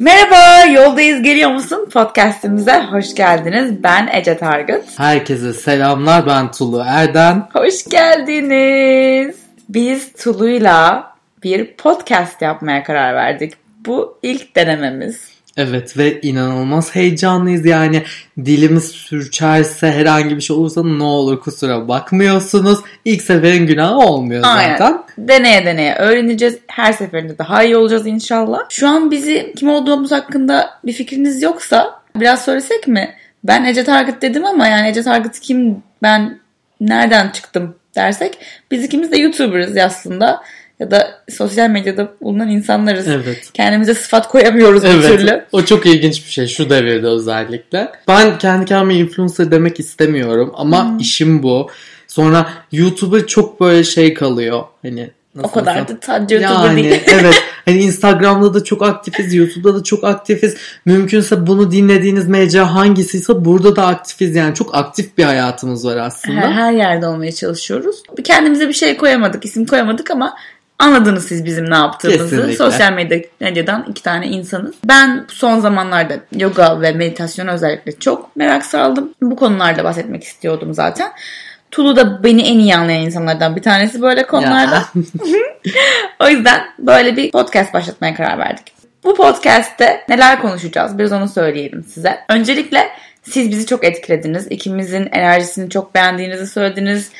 Merhaba, yoldayız geliyor musun? Podcast'imize hoş geldiniz. Ben Ece Targıt. Herkese selamlar, ben Tulu Erden. Hoş geldiniz. Biz Tulu'yla bir podcast yapmaya karar verdik. Bu ilk denememiz. Evet ve inanılmaz heyecanlıyız yani dilimiz sürçerse herhangi bir şey olursa ne olur kusura bakmıyorsunuz. İlk seferin günahı olmuyor Aynen. zaten. Deneye deneye öğreneceğiz. Her seferinde daha iyi olacağız inşallah. Şu an bizi kim olduğumuz hakkında bir fikriniz yoksa biraz söylesek mi? Ben Ece Targıt dedim ama yani Ece Targıt kim, ben nereden çıktım dersek biz ikimiz de YouTuber'ız aslında. Ya da sosyal medyada bulunan insanlarız. Evet. Kendimize sıfat koyamıyoruz bir Evet. türlü. O çok ilginç bir şey şu devirde özellikle. Ben kendi kendime influencer demek istemiyorum ama Hmm. işim bu. Sonra YouTuber çok böyle şey kalıyor. Hani nasıl O kadar da sadece YouTuber Yani değil. evet. Hani Instagram'da da çok aktifiz, YouTube'da da çok aktifiz. Mümkünse bunu dinlediğiniz mecra hangisiyse burada da aktifiz. Yani çok aktif bir hayatımız var aslında. Her, her yerde olmaya çalışıyoruz. Kendimize bir şey koyamadık, isim koyamadık ama anladınız siz bizim ne yaptığımızı. Kesinlikle. Sosyal medya- medyadan iki tane insanız. Ben son zamanlarda yoga ve meditasyon özellikle çok merak saldım. Bu konularda bahsetmek istiyordum zaten. Tulu da beni en iyi anlayan insanlardan bir tanesi böyle konularda. O yüzden böyle bir podcast başlatmaya karar verdik. Bu podcast'te neler konuşacağız? Biraz onu söyleyelim size. Öncelikle siz bizi çok etkilediniz. İkimizin enerjisini çok beğendiğinizi söylediniz.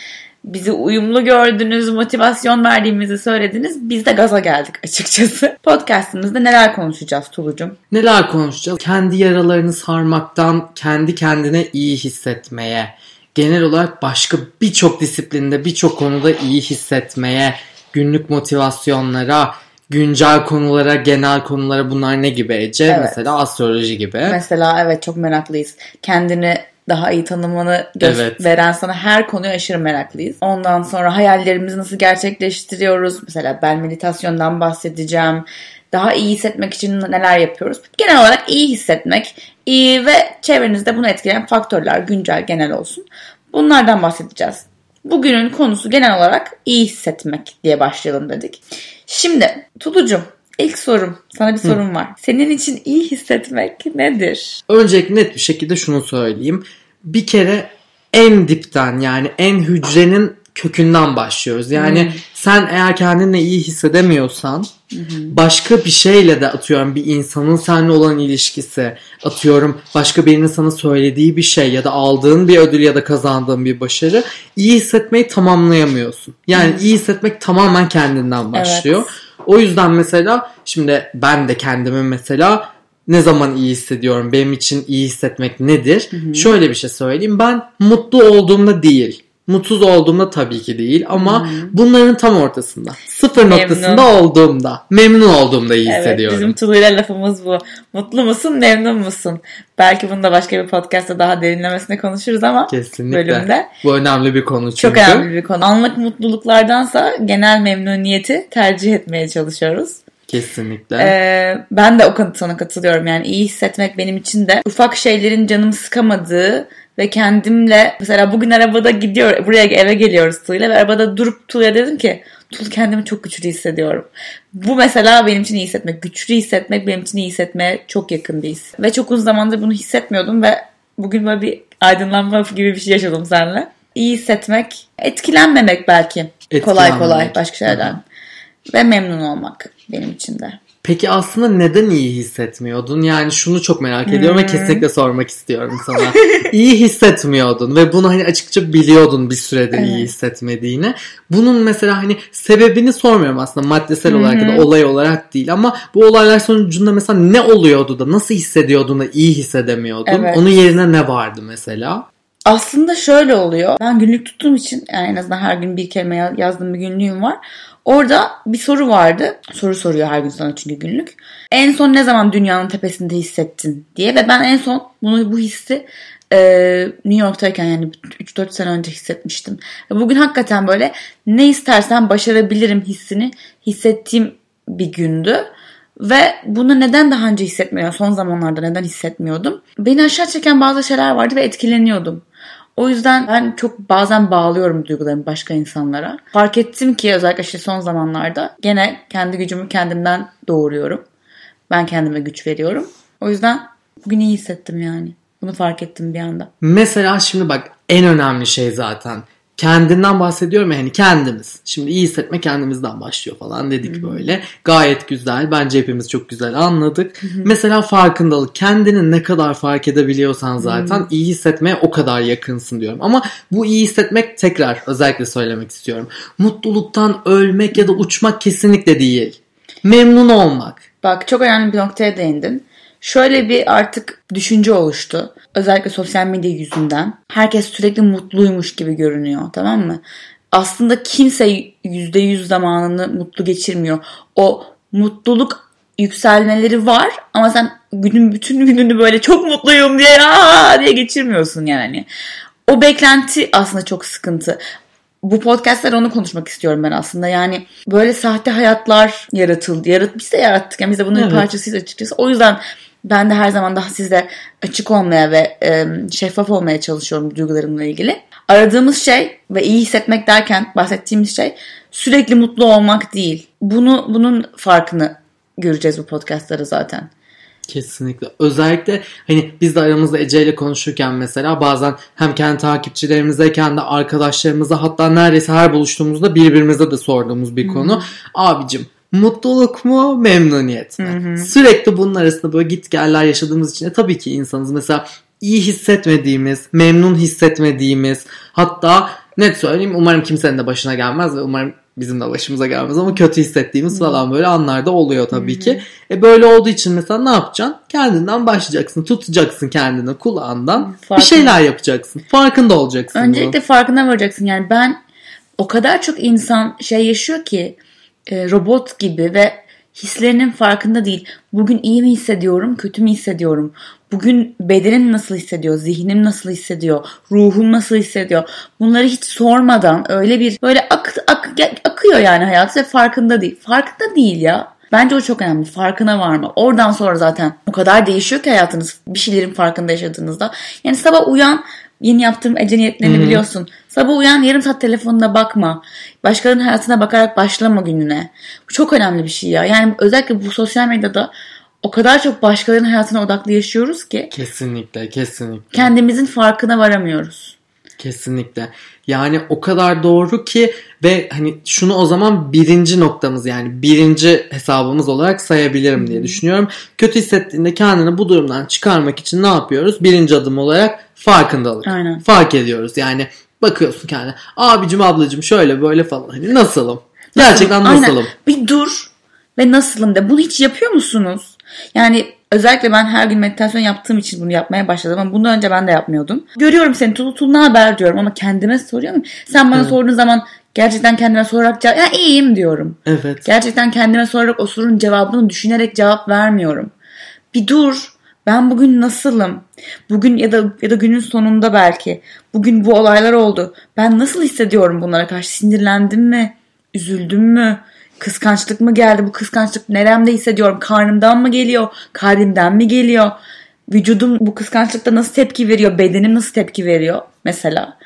Bizi uyumlu gördünüz, motivasyon verdiğimizi söylediniz. Biz de gaza geldik açıkçası. Podcast'ımızda neler konuşacağız Tulucum? Neler konuşacağız? Kendi yaralarını sarmaktan kendi kendine iyi hissetmeye, genel olarak başka birçok disiplinde, birçok konuda iyi hissetmeye, günlük motivasyonlara, güncel konulara, genel konulara bunlar ne gibi Ece? Evet. Mesela astroloji gibi. Mesela evet çok meraklıyız. Kendini daha iyi tanımanı gö- Evet. veren sana her konuya aşırı meraklıyız. Ondan sonra hayallerimizi nasıl gerçekleştiriyoruz? Mesela ben meditasyondan bahsedeceğim. Daha iyi hissetmek için neler yapıyoruz? Genel olarak iyi hissetmek iyi ve çevrenizde bunu etkileyen faktörler güncel genel olsun. Bunlardan bahsedeceğiz. Bugünün konusu genel olarak iyi hissetmek diye başlayalım dedik. Şimdi Tulucum ilk sorum sana bir sorum var. Senin için iyi hissetmek nedir? Öncelikle net bir şekilde şunu söyleyeyim. Bir kere en dipten yani en hücrenin kökünden başlıyoruz. Yani Hmm. sen eğer kendini iyi hissedemiyorsan başka bir şeyle de atıyorum bir insanın seninle olan ilişkisi atıyorum başka birinin sana söylediği bir şey ya da aldığın bir ödül ya da kazandığın bir başarı iyi hissetmeyi tamamlayamıyorsun. Yani iyi hissetmek tamamen kendinden başlıyor. O yüzden mesela şimdi ben de kendimi mesela ne zaman iyi hissediyorum? Benim için iyi hissetmek nedir? Şöyle bir şey söyleyeyim. Ben mutlu olduğumda değil. Mutsuz olduğumda tabii ki değil ama bunların tam ortasında. Sıfır Memnun. noktasında olduğumda, memnun olduğumda iyi Evet hissediyorum. bizim Tulu'yla lafımız bu. Mutlu musun memnun musun? Belki bunu da başka bir podcast'ta daha derinlemesine konuşuruz ama Kesinlikle. bölümde. Bu önemli bir konu çünkü. Çok önemli bir konu. Anlık mutluluklardansa genel memnuniyeti tercih etmeye çalışıyoruz. Kesinlikle. Ee, ben de o sana katılıyorum. Yani iyi hissetmek benim için de ufak şeylerin canımı sıkamadığı ve kendimle mesela bugün arabada gidiyor buraya eve geliyoruz Tulu'yla ve arabada durup Tulu'ya dedim ki Tulu kendimi çok güçlü hissediyorum. Bu mesela benim için iyi hissetmek. Güçlü hissetmek benim için iyi hissetmeye çok yakın bir his. Ve çok uzun zamandır bunu hissetmiyordum ve bugün böyle bir aydınlanma gibi bir şey yaşadım seninle. İyi hissetmek, etkilenmemek belki. Kolay kolay Etkilenmemek. başka şeylerden. Ve memnun olmak benim için de. Peki aslında neden iyi hissetmiyordun? Yani şunu çok merak ediyorum Hmm. ve kesinlikle sormak istiyorum sana. iyi hissetmiyordun ve bunu hani açıkça biliyordun bir süredir iyi Evet. hissetmediğini. Bunun mesela hani sebebini sormuyorum aslında maddesel olarak ya da olay olarak değil ama bu olaylar sonucunda mesela ne oluyordu da nasıl hissediyordun da iyi hissedemiyordun? Evet. Onun yerine ne vardı mesela? Aslında şöyle oluyor. Ben günlük tuttuğum için yani en azından her gün bir kelime ya- yazdığım bir günlüğüm var. Orada bir soru vardı. Soru soruyor her gün sana çünkü günlük. En son ne zaman dünyanın tepesinde hissettin diye ve ben en son bunu bu hissi e, New York'tayken yani 3-4 sene önce hissetmiştim. Bugün hakikaten böyle ne istersen başarabilirim hissini hissettiğim bir gündü. Ve bunu neden daha önce hissetmiyordum? Son zamanlarda neden hissetmiyordum? Beni aşağı çeken bazı şeyler vardı ve etkileniyordum. O yüzden ben çok bazen bağlıyorum duygularımı başka insanlara. Fark ettim ki özellikle işte son zamanlarda gene kendi gücümü kendimden doğuruyorum. Ben kendime güç veriyorum. O yüzden bugün iyi hissettim yani. Bunu fark ettim bir anda. Mesela şimdi bak en önemli şey zaten kendinden bahsediyorum yani kendimiz. Şimdi iyi hissetme kendimizden başlıyor falan dedik Hı-hı. böyle. Gayet güzel. Bence hepimiz çok güzel anladık. Hı-hı. Mesela farkındalık. Kendini ne kadar fark edebiliyorsan zaten Hı-hı. iyi hissetmeye o kadar yakınsın diyorum. Ama bu iyi hissetmek tekrar özellikle söylemek istiyorum. Mutluluktan ölmek ya da uçmak kesinlikle değil. Memnun olmak. Bak çok önemli bir noktaya değindin. Şöyle bir artık düşünce oluştu. Özellikle sosyal medya yüzünden. Herkes sürekli mutluymuş gibi görünüyor tamam mı? Aslında kimse %100 zamanını mutlu geçirmiyor. O mutluluk yükselmeleri var ama sen günün bütün gününü böyle çok mutluyum diye Aa! diye geçirmiyorsun yani. O beklenti aslında çok sıkıntı bu podcastler onu konuşmak istiyorum ben aslında. Yani böyle sahte hayatlar yaratıldı. Yarat, biz de yarattık. Yani biz de bunun evet. parçasıyız açıkçası. O yüzden ben de her zaman daha sizle açık olmaya ve e, şeffaf olmaya çalışıyorum duygularımla ilgili. Aradığımız şey ve iyi hissetmek derken bahsettiğimiz şey sürekli mutlu olmak değil. Bunu bunun farkını göreceğiz bu podcastları zaten. Kesinlikle. Özellikle hani biz de aramızda Ece ile konuşurken mesela bazen hem kendi takipçilerimize kendi arkadaşlarımıza hatta neredeyse her buluştuğumuzda birbirimize de sorduğumuz bir konu. Hmm. Abicim mutluluk mu memnuniyet mi? Hı hı. Sürekli bunun arasında böyle git geller yaşadığımız için de tabii ki insanız. Mesela iyi hissetmediğimiz, memnun hissetmediğimiz hatta net söyleyeyim umarım kimsenin de başına gelmez ve umarım bizim de başımıza gelmez ama kötü hissettiğimiz falan böyle anlarda oluyor tabii ki. E böyle olduğu için mesela ne yapacaksın? Kendinden başlayacaksın. Tutacaksın kendini kulağından. Farkında. Bir şeyler yapacaksın. Farkında olacaksın. Öncelikle bunu. farkına varacaksın. Yani ben o kadar çok insan şey yaşıyor ki e, robot gibi ve hislerinin farkında değil. Bugün iyi mi hissediyorum, kötü mü hissediyorum? Bugün bedenim nasıl hissediyor, zihnim nasıl hissediyor, ruhum nasıl hissediyor? Bunları hiç sormadan öyle bir böyle ak, ak, akıyor yani hayatı ve farkında değil. Farkında değil ya. Bence o çok önemli. Farkına varma. Oradan sonra zaten o kadar değişiyor ki hayatınız. Bir şeylerin farkında yaşadığınızda. Yani sabah uyan Yeni yaptığım ece niyetlerini hmm. biliyorsun. Sabah uyan yarım saat telefonuna bakma. Başkalarının hayatına bakarak başlama gününe. Bu çok önemli bir şey ya. Yani özellikle bu sosyal medyada o kadar çok başkalarının hayatına odaklı yaşıyoruz ki. Kesinlikle, kesinlikle. Kendimizin farkına varamıyoruz. Kesinlikle. Yani o kadar doğru ki ve hani şunu o zaman birinci noktamız yani birinci hesabımız olarak sayabilirim diye düşünüyorum. Kötü hissettiğinde kendini bu durumdan çıkarmak için ne yapıyoruz? Birinci adım olarak farkındalık. Aynen. Fark ediyoruz yani bakıyorsun kendine abicim ablacım şöyle böyle falan hani nasılım? Gerçekten nasılım? Aynen. Bir dur ve nasılım de. Bunu hiç yapıyor musunuz? Yani özellikle ben her gün meditasyon yaptığım için bunu yapmaya başladım ama bundan önce ben de yapmıyordum. Görüyorum seni Tulu Tulu ne haber diyorum ama kendime soruyorum. Sen bana evet. sorduğun zaman gerçekten kendime sorarak cevap ya iyiyim diyorum. Evet. Gerçekten kendime sorarak o sorunun cevabını düşünerek cevap vermiyorum. Bir dur. Ben bugün nasılım? Bugün ya da ya da günün sonunda belki. Bugün bu olaylar oldu. Ben nasıl hissediyorum bunlara karşı? Sinirlendim mi? Üzüldüm mü? Kıskançlık mı geldi? Bu kıskançlık neremde hissediyorum? Karnımdan mı geliyor? Kalbimden mi geliyor? Vücudum bu kıskançlıkta nasıl tepki veriyor? Bedenim nasıl tepki veriyor? Mesela.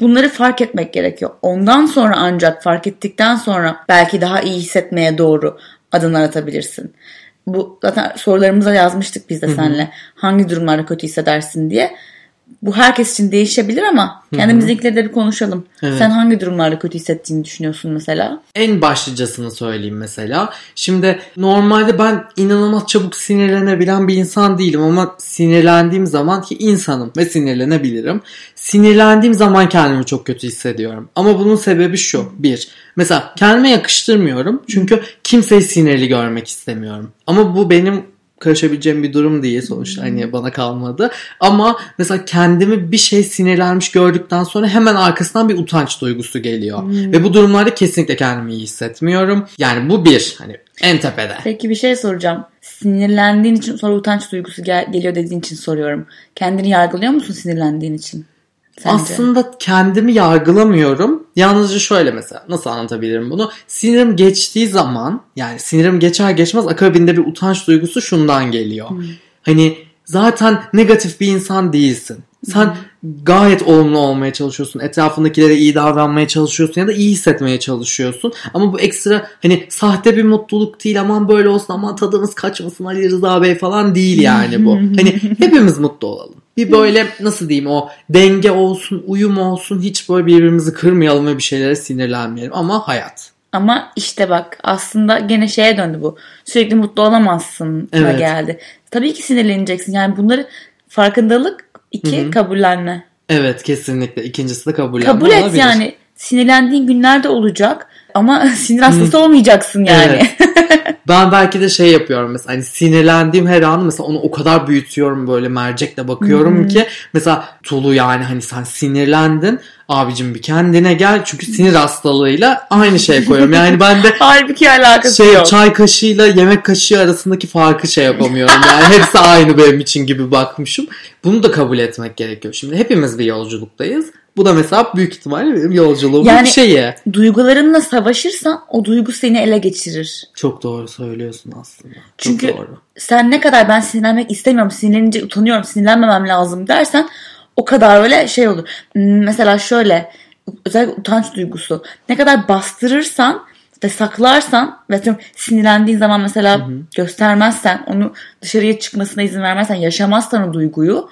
Bunları fark etmek gerekiyor. Ondan sonra ancak fark ettikten sonra belki daha iyi hissetmeye doğru adımlar atabilirsin. Bu zaten sorularımıza yazmıştık biz de seninle. Hangi durumlarda kötü hissedersin diye bu herkes için değişebilir ama kendimizdekileri de bir konuşalım. Evet. Sen hangi durumlarda kötü hissettiğini düşünüyorsun mesela? En başlıcasını söyleyeyim mesela. Şimdi normalde ben inanılmaz çabuk sinirlenebilen bir insan değilim ama sinirlendiğim zaman ki insanım ve sinirlenebilirim. Sinirlendiğim zaman kendimi çok kötü hissediyorum. Ama bunun sebebi şu. Bir, mesela kendime yakıştırmıyorum. Çünkü kimseyi sinirli görmek istemiyorum. Ama bu benim karışabileceğim bir durum değil sonuçta hani bana kalmadı. Ama mesela kendimi bir şey sinirlenmiş gördükten sonra hemen arkasından bir utanç duygusu geliyor. Hmm. Ve bu durumlarda kesinlikle kendimi iyi hissetmiyorum. Yani bu bir hani en tepede. Peki bir şey soracağım. Sinirlendiğin için sonra utanç duygusu gel- geliyor dediğin için soruyorum. Kendini yargılıyor musun sinirlendiğin için? Sence? Aslında kendimi yargılamıyorum. Yalnızca şöyle mesela nasıl anlatabilirim bunu? Sinirim geçtiği zaman yani sinirim geçer geçmez akabinde bir utanç duygusu şundan geliyor. Hmm. Hani zaten negatif bir insan değilsin. Sen gayet olumlu olmaya çalışıyorsun. Etrafındakilere iyi davranmaya çalışıyorsun ya da iyi hissetmeye çalışıyorsun. Ama bu ekstra hani sahte bir mutluluk değil aman böyle olsun aman tadımız kaçmasın Ali Rıza Bey falan değil yani bu. Hani hepimiz mutlu olalım. Bir böyle nasıl diyeyim o denge olsun, uyum olsun hiç böyle birbirimizi kırmayalım ve bir şeylere sinirlenmeyelim ama hayat. Ama işte bak aslında gene şeye döndü bu. Sürekli mutlu olamazsın Evet. geldi. Tabii ki sinirleneceksin. Yani bunları farkındalık iki Hı hı. kabullenme. Evet kesinlikle. İkincisi de kabullenme Kabul et olabilir. yani. Sinirlendiğin günlerde olacak. Ama sinir hastası olmayacaksın yani. Evet. Ben belki de şey yapıyorum mesela hani sinirlendiğim her an mesela onu o kadar büyütüyorum böyle mercekle bakıyorum ki mesela Tulu yani hani sen sinirlendin abicim bir kendine gel çünkü sinir hastalığıyla aynı şeye koyuyorum. Yani ben de Halbuki alakası şey yok. çay kaşığıyla yemek kaşığı arasındaki farkı şey yapamıyorum. Yani hepsi aynı benim için gibi bakmışım. Bunu da kabul etmek gerekiyor. Şimdi hepimiz bir yolculuktayız. Bu da mesela büyük ihtimalle benim yolculuğumun Yani- bir şeyi. Duygularınla savaşırsan o duygu seni ele geçirir. Çok doğru söylüyorsun aslında. Çok Çünkü doğru. sen ne kadar ben sinirlenmek istemiyorum, sinirlenince utanıyorum, sinirlenmemem lazım dersen o kadar öyle şey olur. Mesela şöyle özellikle utanç duygusu ne kadar bastırırsan ve saklarsan ve sinirlendiğin zaman mesela göstermezsen onu dışarıya çıkmasına izin vermezsen yaşamazsan o duyguyu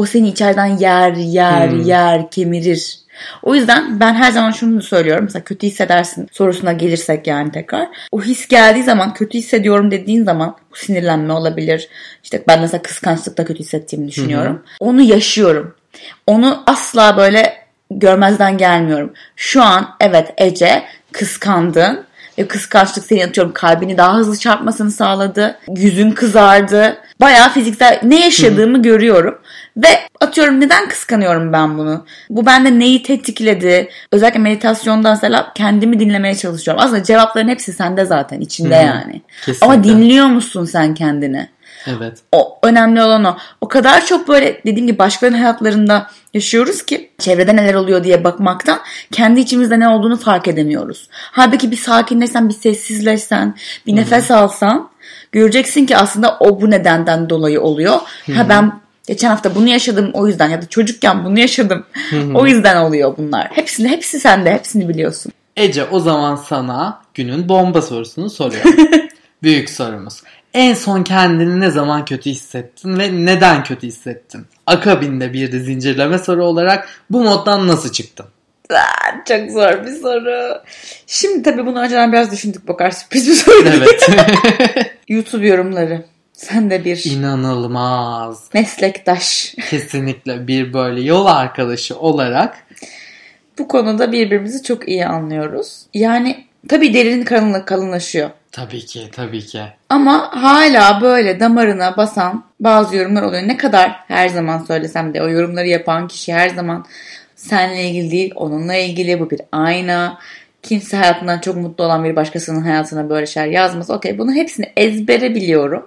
o seni içeriden yer yer Hmm. yer kemirir. O yüzden ben her zaman şunu söylüyorum. Mesela kötü hissedersin sorusuna gelirsek yani tekrar. O his geldiği zaman kötü hissediyorum dediğin zaman bu sinirlenme olabilir. İşte ben mesela kıskançlıkta kötü hissettiğimi düşünüyorum. Onu yaşıyorum. Onu asla böyle görmezden gelmiyorum. Şu an evet Ece kıskandın kıskançlık seni atıyorum kalbini daha hızlı çarpmasını sağladı. Yüzün kızardı. Bayağı fiziksel ne yaşadığımı görüyorum. Ve atıyorum neden kıskanıyorum ben bunu? Bu bende neyi tetikledi? Özellikle meditasyonda mesela kendimi dinlemeye çalışıyorum. Aslında cevapların hepsi sende zaten içinde Hı hı. yani. Kesinlikle. Ama dinliyor musun sen kendini? Evet. O önemli olan o. O kadar çok böyle dediğim gibi başkalarının hayatlarında yaşıyoruz ki çevrede neler oluyor diye bakmaktan kendi içimizde ne olduğunu fark edemiyoruz. Halbuki bir sakinleşsen, bir sessizleşsen, bir nefes alsan göreceksin ki aslında o bu nedenden dolayı oluyor. Ha ben geçen hafta bunu yaşadım o yüzden ya da çocukken bunu yaşadım. o yüzden oluyor bunlar. Hepsini hepsi sende, hepsini biliyorsun. Ece o zaman sana günün bomba sorusunu soruyorum. Büyük sorumuz. En son kendini ne zaman kötü hissettin ve neden kötü hissettin? Akabinde bir de zincirleme soru olarak bu moddan nasıl çıktın? Aa, Çok zor bir soru. Şimdi tabii bunu önceden biraz düşündük bakar sürpriz bir soru. Evet. YouTube yorumları. Sen de bir İnanılmaz. meslektaş. Kesinlikle bir böyle yol arkadaşı olarak Bu konuda birbirimizi çok iyi anlıyoruz. Yani tabii derinin kalınlığı kalınlaşıyor. Tabii ki tabii ki. Ama hala böyle damarına basan bazı yorumlar oluyor. Ne kadar her zaman söylesem de o yorumları yapan kişi her zaman seninle ilgili değil, onunla ilgili. Bu bir ayna. Kimse hayatından çok mutlu olan bir başkasının hayatına böyle şeyler yazmaz. Okey bunu hepsini ezbere biliyorum.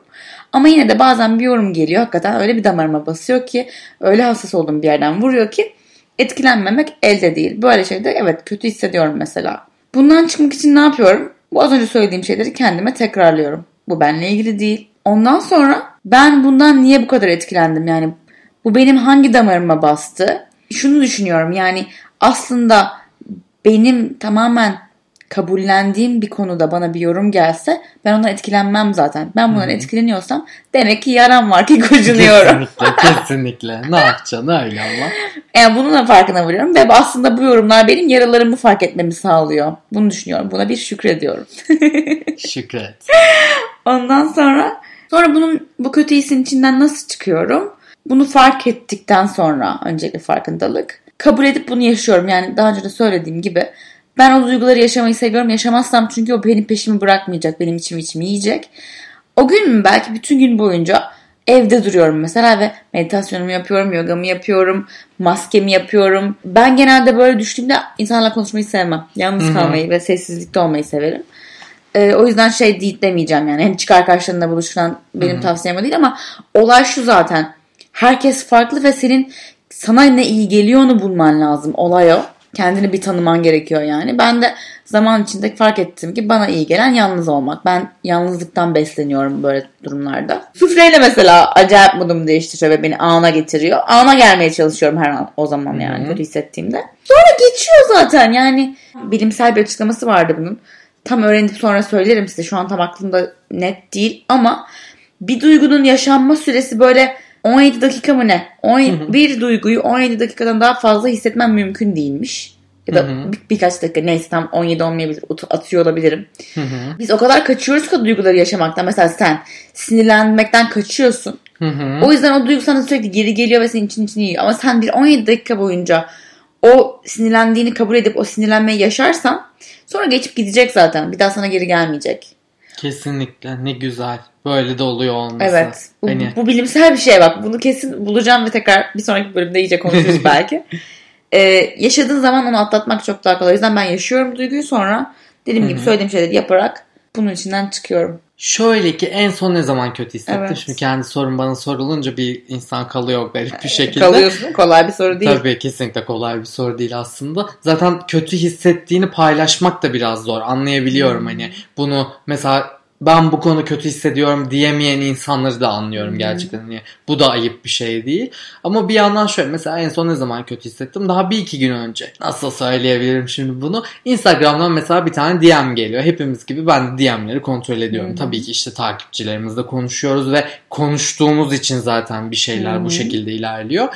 Ama yine de bazen bir yorum geliyor. Hakikaten öyle bir damarıma basıyor ki öyle hassas olduğum bir yerden vuruyor ki etkilenmemek elde değil. Böyle şeyde evet kötü hissediyorum mesela. Bundan çıkmak için ne yapıyorum? Bu az önce söylediğim şeyleri kendime tekrarlıyorum. Bu benimle ilgili değil. Ondan sonra ben bundan niye bu kadar etkilendim? Yani bu benim hangi damarıma bastı? Şunu düşünüyorum yani aslında benim tamamen kabullendiğim bir konuda bana bir yorum gelse ben ondan etkilenmem zaten. Ben bundan etkileniyorsam demek ki yaram var ki gocunuyorum. Kesinlikle kesinlikle. Ne yapacaksın öyle ama. Yani bunun da farkına varıyorum ve aslında bu yorumlar benim yaralarımı fark etmemi sağlıyor. Bunu düşünüyorum. Buna bir şükrediyorum. Şükret. Ondan sonra sonra bunun bu kötü hissin içinden nasıl çıkıyorum? Bunu fark ettikten sonra öncelikle farkındalık. Kabul edip bunu yaşıyorum. Yani daha önce de söylediğim gibi ben o duyguları yaşamayı seviyorum. Yaşamazsam çünkü o benim peşimi bırakmayacak. Benim içimi içimi yiyecek. O gün belki bütün gün boyunca evde duruyorum mesela ve meditasyonumu yapıyorum, yogamı yapıyorum, maskemi yapıyorum. Ben genelde böyle düştüğümde insanlarla konuşmayı sevmem. Yalnız kalmayı ve sessizlikte olmayı severim. Ee, o yüzden şey değil demeyeceğim yani. Hani çık arkadaşlarınla buluş falan benim tavsiyem değil ama olay şu zaten. Herkes farklı ve senin sana ne iyi geliyor onu bulman lazım. Olay o. Kendini bir tanıman gerekiyor yani. Ben de zaman içinde fark ettim ki bana iyi gelen yalnız olmak. Ben yalnızlıktan besleniyorum böyle durumlarda. Süfreyle mesela acayip modumu değiştiriyor ve beni ana getiriyor. Ana gelmeye çalışıyorum her an o zaman yani kötü hissettiğimde. Sonra geçiyor zaten yani. Bilimsel bir açıklaması vardı bunun. Tam öğrenip sonra söylerim size. Şu an tam aklımda net değil ama bir duygunun yaşanma süresi böyle 17 dakika mı ne? 17, bir duyguyu 17 dakikadan daha fazla hissetmem mümkün değilmiş. Ya da Hı hı. bir, birkaç dakika neyse tam 17 olmayabilir. Atıyor olabilirim. Hı hı. Biz o kadar kaçıyoruz ki o duyguları yaşamaktan. Mesela sen sinirlenmekten kaçıyorsun. Hı hı. O yüzden o duygu sana sürekli geri geliyor ve senin için içini yiyor. Ama sen bir 17 dakika boyunca o sinirlendiğini kabul edip o sinirlenmeyi yaşarsan sonra geçip gidecek zaten. Bir daha sana geri gelmeyecek. Kesinlikle ne güzel. Böyle de oluyor olması. Evet. Bu, Hani bu bilimsel bir şey bak. Bunu kesin bulacağım ve tekrar bir sonraki bölümde iyice konuşuruz belki. Ee, yaşadığın zaman onu atlatmak çok daha kolay. O yüzden ben yaşıyorum duyguyu sonra dediğim gibi söylediğim şeyleri yaparak bunun içinden çıkıyorum. şöyle ki en son ne zaman kötü hissettim? Evet. Şimdi kendi sorun bana sorulunca bir insan kalıyor garip bir şekilde. Kalıyorsun. Kolay bir soru değil. Tabii kesinlikle kolay bir soru değil aslında. Zaten kötü hissettiğini paylaşmak da biraz zor. Anlayabiliyorum Hmm. hani bunu mesela ben bu konu kötü hissediyorum diyemeyen insanları da anlıyorum Hmm. gerçekten. Hani bu da ayıp bir şey değil. Ama bir yandan şöyle mesela en son ne zaman kötü hissettim? Daha bir iki gün önce. Nasıl söyleyebilirim şimdi bunu? Instagram'dan mesela bir tane DM geliyor. Hepimiz gibi ben de DM'leri kontrol ediyorum. Hı hı. Tabii ki işte takipçilerimizle konuşuyoruz ve konuştuğumuz için zaten bir şeyler Hı hı. bu şekilde ilerliyor.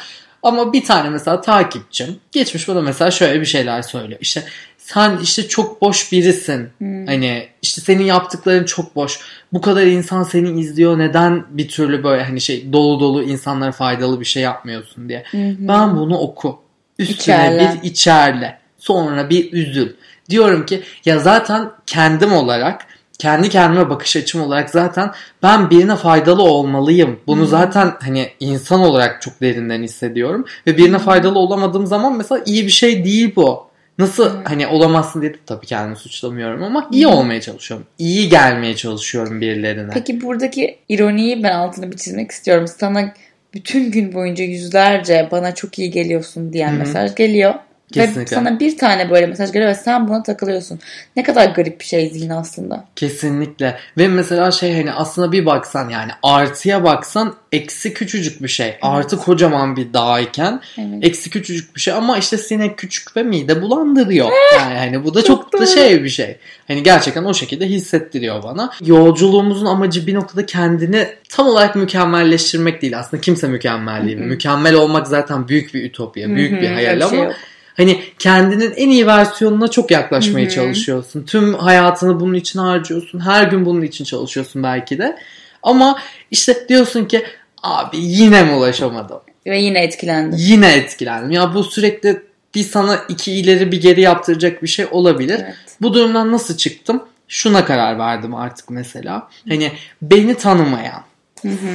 Ama bir tane mesela takipçim geçmiş bana mesela şöyle bir şeyler söylüyor. İşte sen işte çok boş birisin. Hani işte senin yaptıkların çok boş. Bu kadar insan seni izliyor. Neden bir türlü böyle hani şey dolu dolu insanlara faydalı bir şey yapmıyorsun diye. Ben bunu oku. Üstüne İçerle. bir içerle. Sonra bir üzül. Diyorum ki ya zaten kendim olarak kendi kendime bakış açım olarak zaten ben birine faydalı olmalıyım. Bunu zaten hani insan olarak çok derinden hissediyorum. Ve birine faydalı olamadığım zaman mesela iyi bir şey değil bu. Nasıl hani olamazsın diye de tabii kendimi suçlamıyorum ama iyi olmaya çalışıyorum. İyi gelmeye çalışıyorum birilerine. Peki buradaki ironiyi ben altını bir çizmek istiyorum. Sana bütün gün boyunca yüzlerce bana çok iyi geliyorsun diyen Hı hı. mesaj geliyor. Ve Kesinlikle. sana bir tane böyle mesaj geliyor ve sen buna takılıyorsun. Ne kadar garip bir şey zihin aslında. Kesinlikle. Ve mesela şey hani aslında bir baksan yani artıya baksan eksi küçücük bir şey. Artı kocaman bir dağ Evet. eksi küçücük bir şey ama işte sinek küçük ve mide bulandırıyor. Yani hani bu da çok, Çok da şey bir şey. Hani gerçekten o şekilde hissettiriyor bana. Yolculuğumuzun amacı bir noktada kendini tam olarak mükemmelleştirmek değil. Aslında kimse mükemmel değil. Mükemmel olmak zaten büyük bir ütopya, büyük bir hayal şey ama yok. Hani kendinin en iyi versiyonuna çok yaklaşmaya Hı hı. çalışıyorsun. Tüm hayatını bunun için harcıyorsun. Her gün bunun için çalışıyorsun belki de. Ama işte diyorsun ki abi yine mi ulaşamadım? Ve yine etkilendim. Yine etkilendim. Ya bu sürekli bir sana iki ileri bir geri yaptıracak bir şey olabilir. Evet. Bu durumdan nasıl çıktım? Şuna karar verdim artık mesela. Hani beni tanımayan,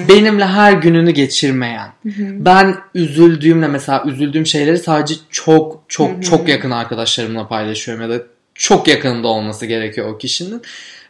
benimle her gününü geçirmeyen, ben üzüldüğümle mesela üzüldüğüm şeyleri sadece çok çok çok yakın arkadaşlarımla paylaşıyorum ya da çok yakınında olması gerekiyor o kişinin.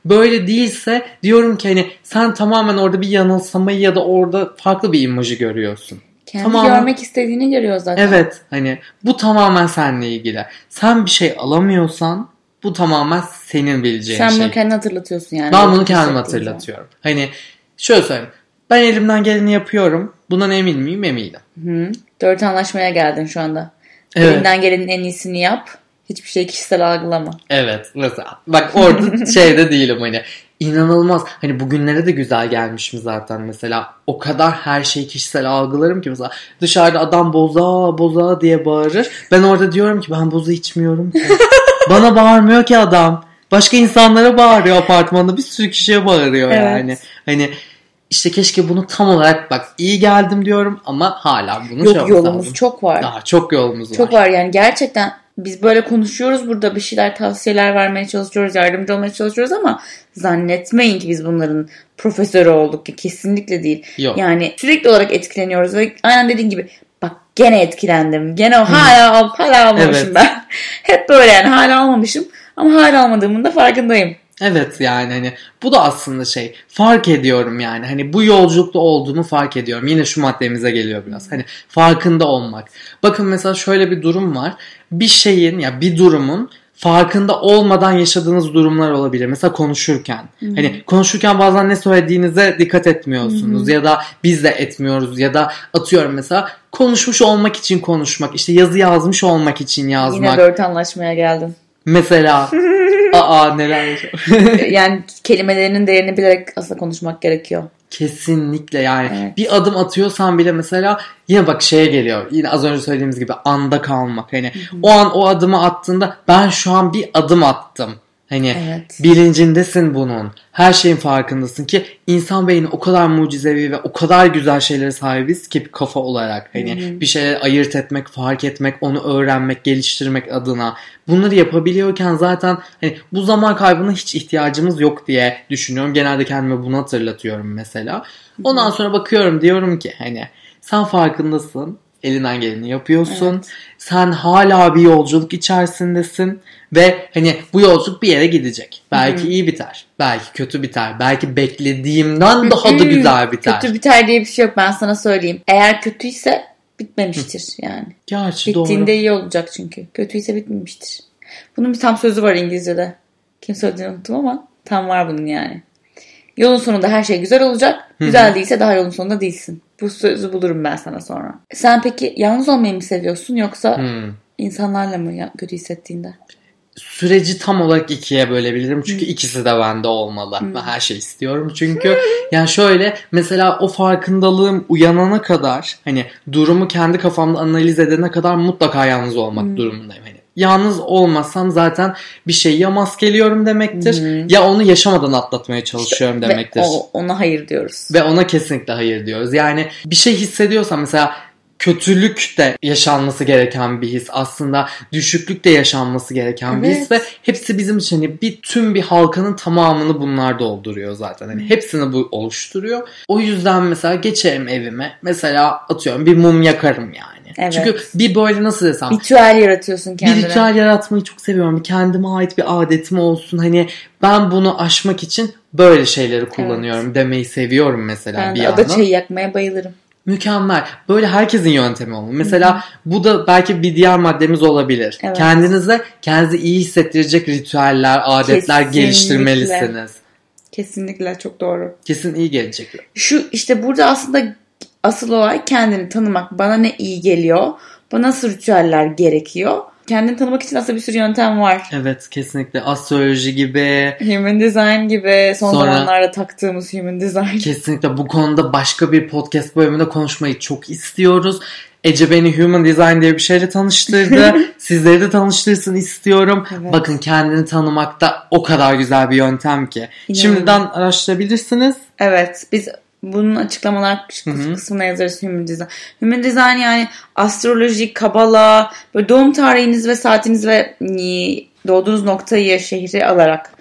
Böyle değilse diyorum ki hani sen tamamen orada bir yanılsamayı ya da orada farklı bir imajı görüyorsun. Kendi Tamam. görmek istediğini görüyor zaten. Evet hani bu tamamen seninle ilgili. Sen bir şey alamıyorsan bu tamamen senin bileceğin Sen şey. bunu kendine hatırlatıyorsun yani. Ben bunu kendime hissettiğin hatırlatıyorum. Hani şöyle söyleyeyim. Ben elimden geleni yapıyorum. Bundan emin miyim? Eminim. Hı. Dört anlaşmaya geldin şu anda. Evet. Elinden gelenin en iyisini yap. Hiçbir şey kişisel algılama. Evet mesela. Bak orada şeyde değilim hani. inanılmaz. Hani bugünlere de güzel gelmişim zaten mesela. O kadar her şeyi kişisel algılarım ki mesela. Dışarıda adam boza boza diye bağırır. Ben orada diyorum ki ben boza içmiyorum ki. Bana bağırmıyor ki adam. Başka insanlara bağırıyor apartmanda. Bir sürü kişiye bağırıyor Evet. yani. Hani işte keşke bunu tam olarak bak iyi geldim diyorum ama hala bunu şey Yok yapmamız yolumuz lazım. çok var. Daha çok yolumuz var. Çok var yani gerçekten biz böyle konuşuyoruz burada bir şeyler tavsiyeler vermeye çalışıyoruz yardımcı olmaya çalışıyoruz ama zannetmeyin ki biz bunların profesörü olduk ki kesinlikle değil. Yok. Yani sürekli olarak etkileniyoruz ve aynen dediğin gibi bak gene etkilendim gene o hala al hala almamışım Evet. ben. Hep böyle yani hala almamışım ama hala almadığımın da farkındayım. Evet yani hani bu da aslında şey fark ediyorum yani hani bu yolculukta olduğumu fark ediyorum. Yine şu maddemize geliyor biraz. Hani farkında olmak. Bakın mesela şöyle bir durum var. Bir şeyin ya bir durumun farkında olmadan yaşadığınız durumlar olabilir. Mesela konuşurken. Hı-hı. Hani konuşurken bazen ne söylediğinize dikkat etmiyorsunuz Hı-hı. ya da biz de etmiyoruz ya da atıyorum mesela konuşmuş olmak için konuşmak, işte yazı yazmış olmak için yazmak. Yine dört anlaşmaya geldin. Mesela aa neler yani kelimelerinin değerini bilerek aslında konuşmak gerekiyor. Kesinlikle yani evet. bir adım atıyorsan bile mesela yine bak şeye geliyor. Yine az önce söylediğimiz gibi anda kalmak. Hani Hı-hı. o an o adımı attığında ben şu an bir adım attım. Hani evet. bilincindesin bunun. Her şeyin farkındasın ki insan beyni o kadar mucizevi ve o kadar güzel şeylere sahibiz ki kafa olarak. Hani Hı-hı. bir şeyleri ayırt etmek, fark etmek, onu öğrenmek, geliştirmek adına. Bunları yapabiliyorken zaten hani bu zaman kaybına hiç ihtiyacımız yok diye düşünüyorum. Genelde kendime bunu hatırlatıyorum mesela. Ondan sonra bakıyorum diyorum ki hani sen farkındasın elinden geleni yapıyorsun. Evet. Sen hala bir yolculuk içerisindesin ve hani bu yolculuk bir yere gidecek. Belki Hı-hı. iyi biter, belki kötü biter, belki beklediğimden daha da güzel biter. Kötü biter diye bir şey yok ben sana söyleyeyim. Eğer kötüyse bitmemiştir yani. Gerçi Bittiğinde doğru. iyi olacak çünkü. Kötüyse bitmemiştir. Bunun bir tam sözü var İngilizce'de. Kim söylediğini unuttum ama tam var bunun yani. Yolun sonunda her şey güzel olacak. Güzel değilse daha yolun sonunda değilsin. Bu sözü bulurum ben sana sonra. Sen peki yalnız olmayı mı seviyorsun yoksa hmm. insanlarla mı kötü hissettiğinde? Süreci tam olarak ikiye bölebilirim. Çünkü hmm. ikisi de bende olmalı. Hmm. Ben her şey istiyorum. Çünkü yani şöyle mesela o farkındalığım uyanana kadar hani durumu kendi kafamda analiz edene kadar mutlaka yalnız olmak hmm. durumundayım. Yalnız olmasam zaten bir şey ya maskeliyorum demektir Hı-hı. ya onu yaşamadan atlatmaya çalışıyorum işte, demektir. Ve o, ona hayır diyoruz. Ve ona kesinlikle hayır diyoruz. Yani bir şey hissediyorsam mesela kötülük de yaşanması gereken bir his aslında düşüklük de yaşanması gereken evet. bir his ve hepsi bizim için hani bir tüm bir halkanın tamamını bunlar dolduruyor zaten hani hepsini bu oluşturuyor o yüzden mesela geçerim evime mesela atıyorum bir mum yakarım yani Evet. Çünkü bir böyle nasıl desem. Ritüel yaratıyorsun kendine. Bir ritüel yaratmayı çok seviyorum. Kendime ait bir adetim olsun. Hani ben bunu aşmak için böyle şeyleri kullanıyorum evet. demeyi seviyorum mesela ben bir yandan. Ben de çayı yakmaya bayılırım. Mükemmel. Böyle herkesin yöntemi olmalı. Mesela Hı-hı. bu da belki bir diğer maddemiz olabilir. Evet. Kendinize kendinizi iyi hissettirecek ritüeller, adetler Kesinlikle. geliştirmelisiniz. Kesinlikle çok doğru. Kesin iyi gelecek. Şu işte burada aslında asıl olay kendini tanımak. Bana ne iyi geliyor? Bana nasıl ritüeller gerekiyor? Kendini tanımak için aslında bir sürü yöntem var. Evet kesinlikle. Astroloji gibi. Human design gibi. Son Sonra, zamanlarda taktığımız human design. Kesinlikle bu konuda başka bir podcast bölümünde konuşmayı çok istiyoruz. Ece beni Human Design diye bir şeyle tanıştırdı. Sizleri de tanıştırsın istiyorum. Evet. Bakın kendini tanımakta o kadar güzel bir yöntem ki. İnanın. Şimdiden araştırabilirsiniz. Evet. Biz bunun açıklamalar kısmına yazarız Human Design. Human Design yani astroloji, kabala, böyle doğum tarihiniz ve saatiniz ve doğduğunuz noktayı, şehri alarak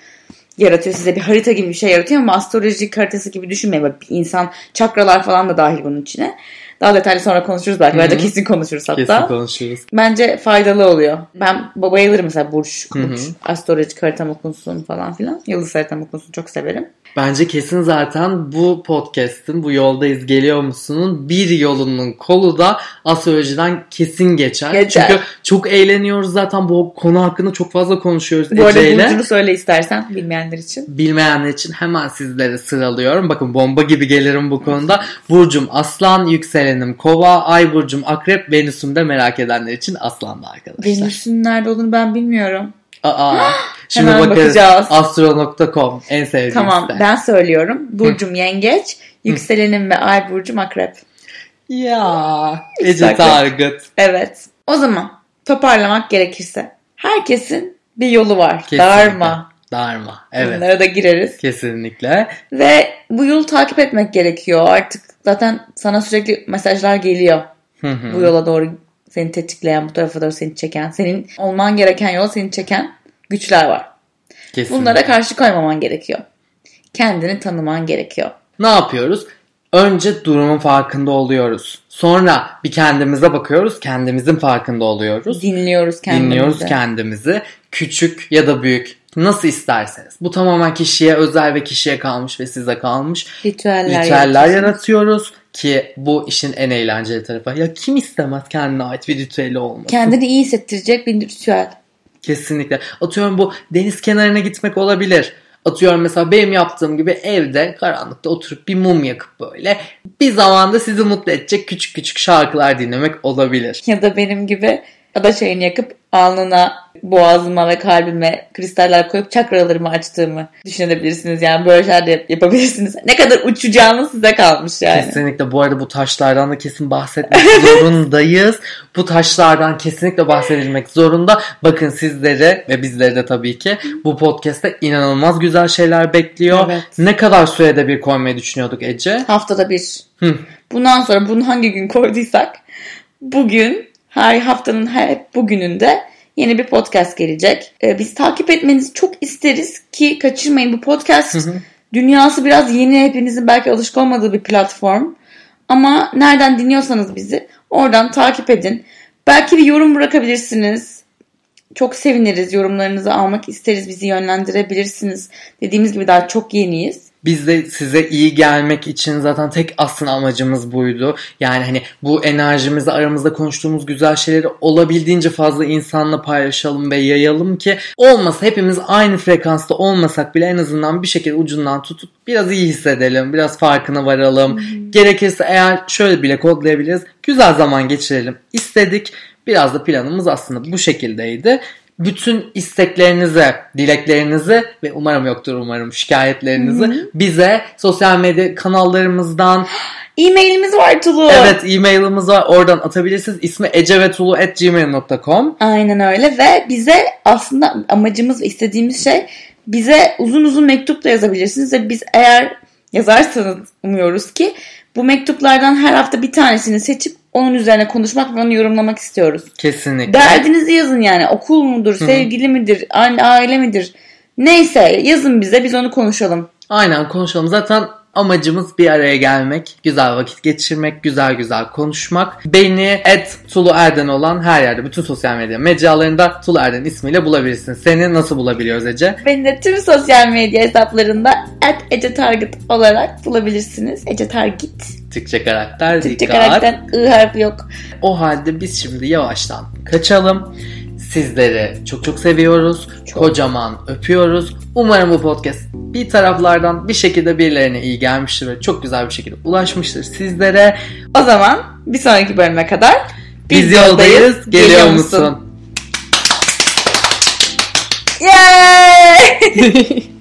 yaratıyor. Size bir harita gibi bir şey yaratıyor ama astroloji haritası gibi düşünmeyin. Böyle bir insan çakralar falan da dahil bunun içine. Daha detaylı sonra konuşuruz belki. Belki kesin konuşuruz hatta. Kesin konuşuruz. Bence faydalı oluyor. Ben bayılırım mesela burç, burç astrolojik haritam okunsun falan filan. Yıldız haritam okunsun çok severim. Bence kesin zaten bu podcast'ın bu yoldayız geliyor musunun bir yolunun kolu da astrolojiden kesin geçer. geçer. Çünkü çok eğleniyoruz zaten bu konu hakkında çok fazla konuşuyoruz Bu arada burcunu söyle istersen bilmeyenler için. Bilmeyenler için hemen sizlere sıralıyorum. Bakın bomba gibi gelirim bu konuda. Burcum aslan, yükselenim kova, ay burcum akrep, venüsüm de merak edenler için aslandı arkadaşlar. Venüs'ün nerede olduğunu ben bilmiyorum. Aa. Şimdi Hemen bakarız. bakacağız. Astro.com en sevdiğim Tamam site. ben söylüyorum. Burcum yengeç, yükselenim ve ay burcum akrep. Ya Ece Target. Evet. O zaman toparlamak gerekirse herkesin bir yolu var. Kesinlikle. Darma. Darma. Evet. Bunlara da gireriz. Kesinlikle. Ve bu yolu takip etmek gerekiyor. Artık zaten sana sürekli mesajlar geliyor. bu yola doğru seni tetikleyen, bu tarafa doğru seni çeken, senin olman gereken yol seni çeken güçler var. Kesinlikle. Bunlara karşı koymaman gerekiyor. Kendini tanıman gerekiyor. Ne yapıyoruz? Önce durumun farkında oluyoruz. Sonra bir kendimize bakıyoruz. Kendimizin farkında oluyoruz. Dinliyoruz kendimizi. Dinliyoruz kendimizi. Küçük ya da büyük Nasıl isterseniz. Bu tamamen kişiye özel ve kişiye kalmış ve size kalmış. Ritüeller, Ritüeller yaratıyoruz ki bu işin en eğlenceli tarafı. Ya kim istemez kendine ait bir ritüeli olması? Kendini iyi hissettirecek bir ritüel. Kesinlikle. Atıyorum bu deniz kenarına gitmek olabilir. Atıyorum mesela benim yaptığım gibi evde karanlıkta oturup bir mum yakıp böyle bir zamanda sizi mutlu edecek küçük küçük şarkılar dinlemek olabilir. Ya da benim gibi ada çayını yakıp alnına, boğazıma ve kalbime kristaller koyup çakralarımı açtığımı düşünebilirsiniz. Yani böyle şeyler de yap- yapabilirsiniz. Ne kadar uçacağınız size kalmış yani. Kesinlikle bu arada bu taşlardan da kesin bahsetmek zorundayız. Bu taşlardan kesinlikle bahsedilmek zorunda. Bakın sizleri ve bizleri de tabii ki bu podcast'te inanılmaz güzel şeyler bekliyor. Evet. Ne kadar sürede bir koymayı düşünüyorduk Ece? Haftada bir. Hı. Bundan sonra bunu hangi gün koyduysak bugün her haftanın her bugününde yeni bir podcast gelecek. Ee, biz takip etmenizi çok isteriz ki kaçırmayın bu podcast. Dünyası biraz yeni hepinizin belki alışık olmadığı bir platform. Ama nereden dinliyorsanız bizi oradan takip edin. Belki bir yorum bırakabilirsiniz. Çok seviniriz. Yorumlarınızı almak isteriz. Bizi yönlendirebilirsiniz. Dediğimiz gibi daha çok yeniyiz. Biz de size iyi gelmek için zaten tek aslında amacımız buydu. Yani hani bu enerjimizi aramızda konuştuğumuz güzel şeyleri olabildiğince fazla insanla paylaşalım ve yayalım ki olmasa hepimiz aynı frekansta olmasak bile en azından bir şekilde ucundan tutup biraz iyi hissedelim. Biraz farkına varalım. Gerekirse eğer şöyle bile kodlayabiliriz. Güzel zaman geçirelim istedik. Biraz da planımız aslında bu şekildeydi. Bütün isteklerinizi, dileklerinizi ve umarım yoktur umarım şikayetlerinizi bize sosyal medya kanallarımızdan E-mailimiz var Tulu. evet e-mailimiz var oradan atabilirsiniz. İsmi ecevetulu.gmail.com Aynen öyle ve bize aslında amacımız ve istediğimiz şey bize uzun uzun mektup da yazabilirsiniz ve biz eğer yazarsanız umuyoruz ki bu mektuplardan her hafta bir tanesini seçip onun üzerine konuşmak ve onu yorumlamak istiyoruz. Kesinlikle. Derdinizi yazın yani okul mudur, sevgili midir, anne aile midir neyse yazın bize biz onu konuşalım. Aynen konuşalım. Zaten amacımız bir araya gelmek, güzel vakit geçirmek, güzel güzel konuşmak. Beni et Tulu Erden olan her yerde, bütün sosyal medya mecralarında Tulu Erden ismiyle bulabilirsiniz. Seni nasıl bulabiliyoruz Ece? Beni de tüm sosyal medya hesaplarında at Ece Target olarak bulabilirsiniz. Ece Target. Türkçe karakter, Türkçe dikkat. karakter I harfi yok. O halde biz şimdi yavaştan kaçalım. Sizleri çok çok seviyoruz. Kocaman öpüyoruz. Umarım bu podcast bir taraflardan bir şekilde birilerine iyi gelmiştir ve çok güzel bir şekilde ulaşmıştır sizlere. O zaman bir sonraki bölüme kadar Biz yoldayız. Geliyor musun? Yay!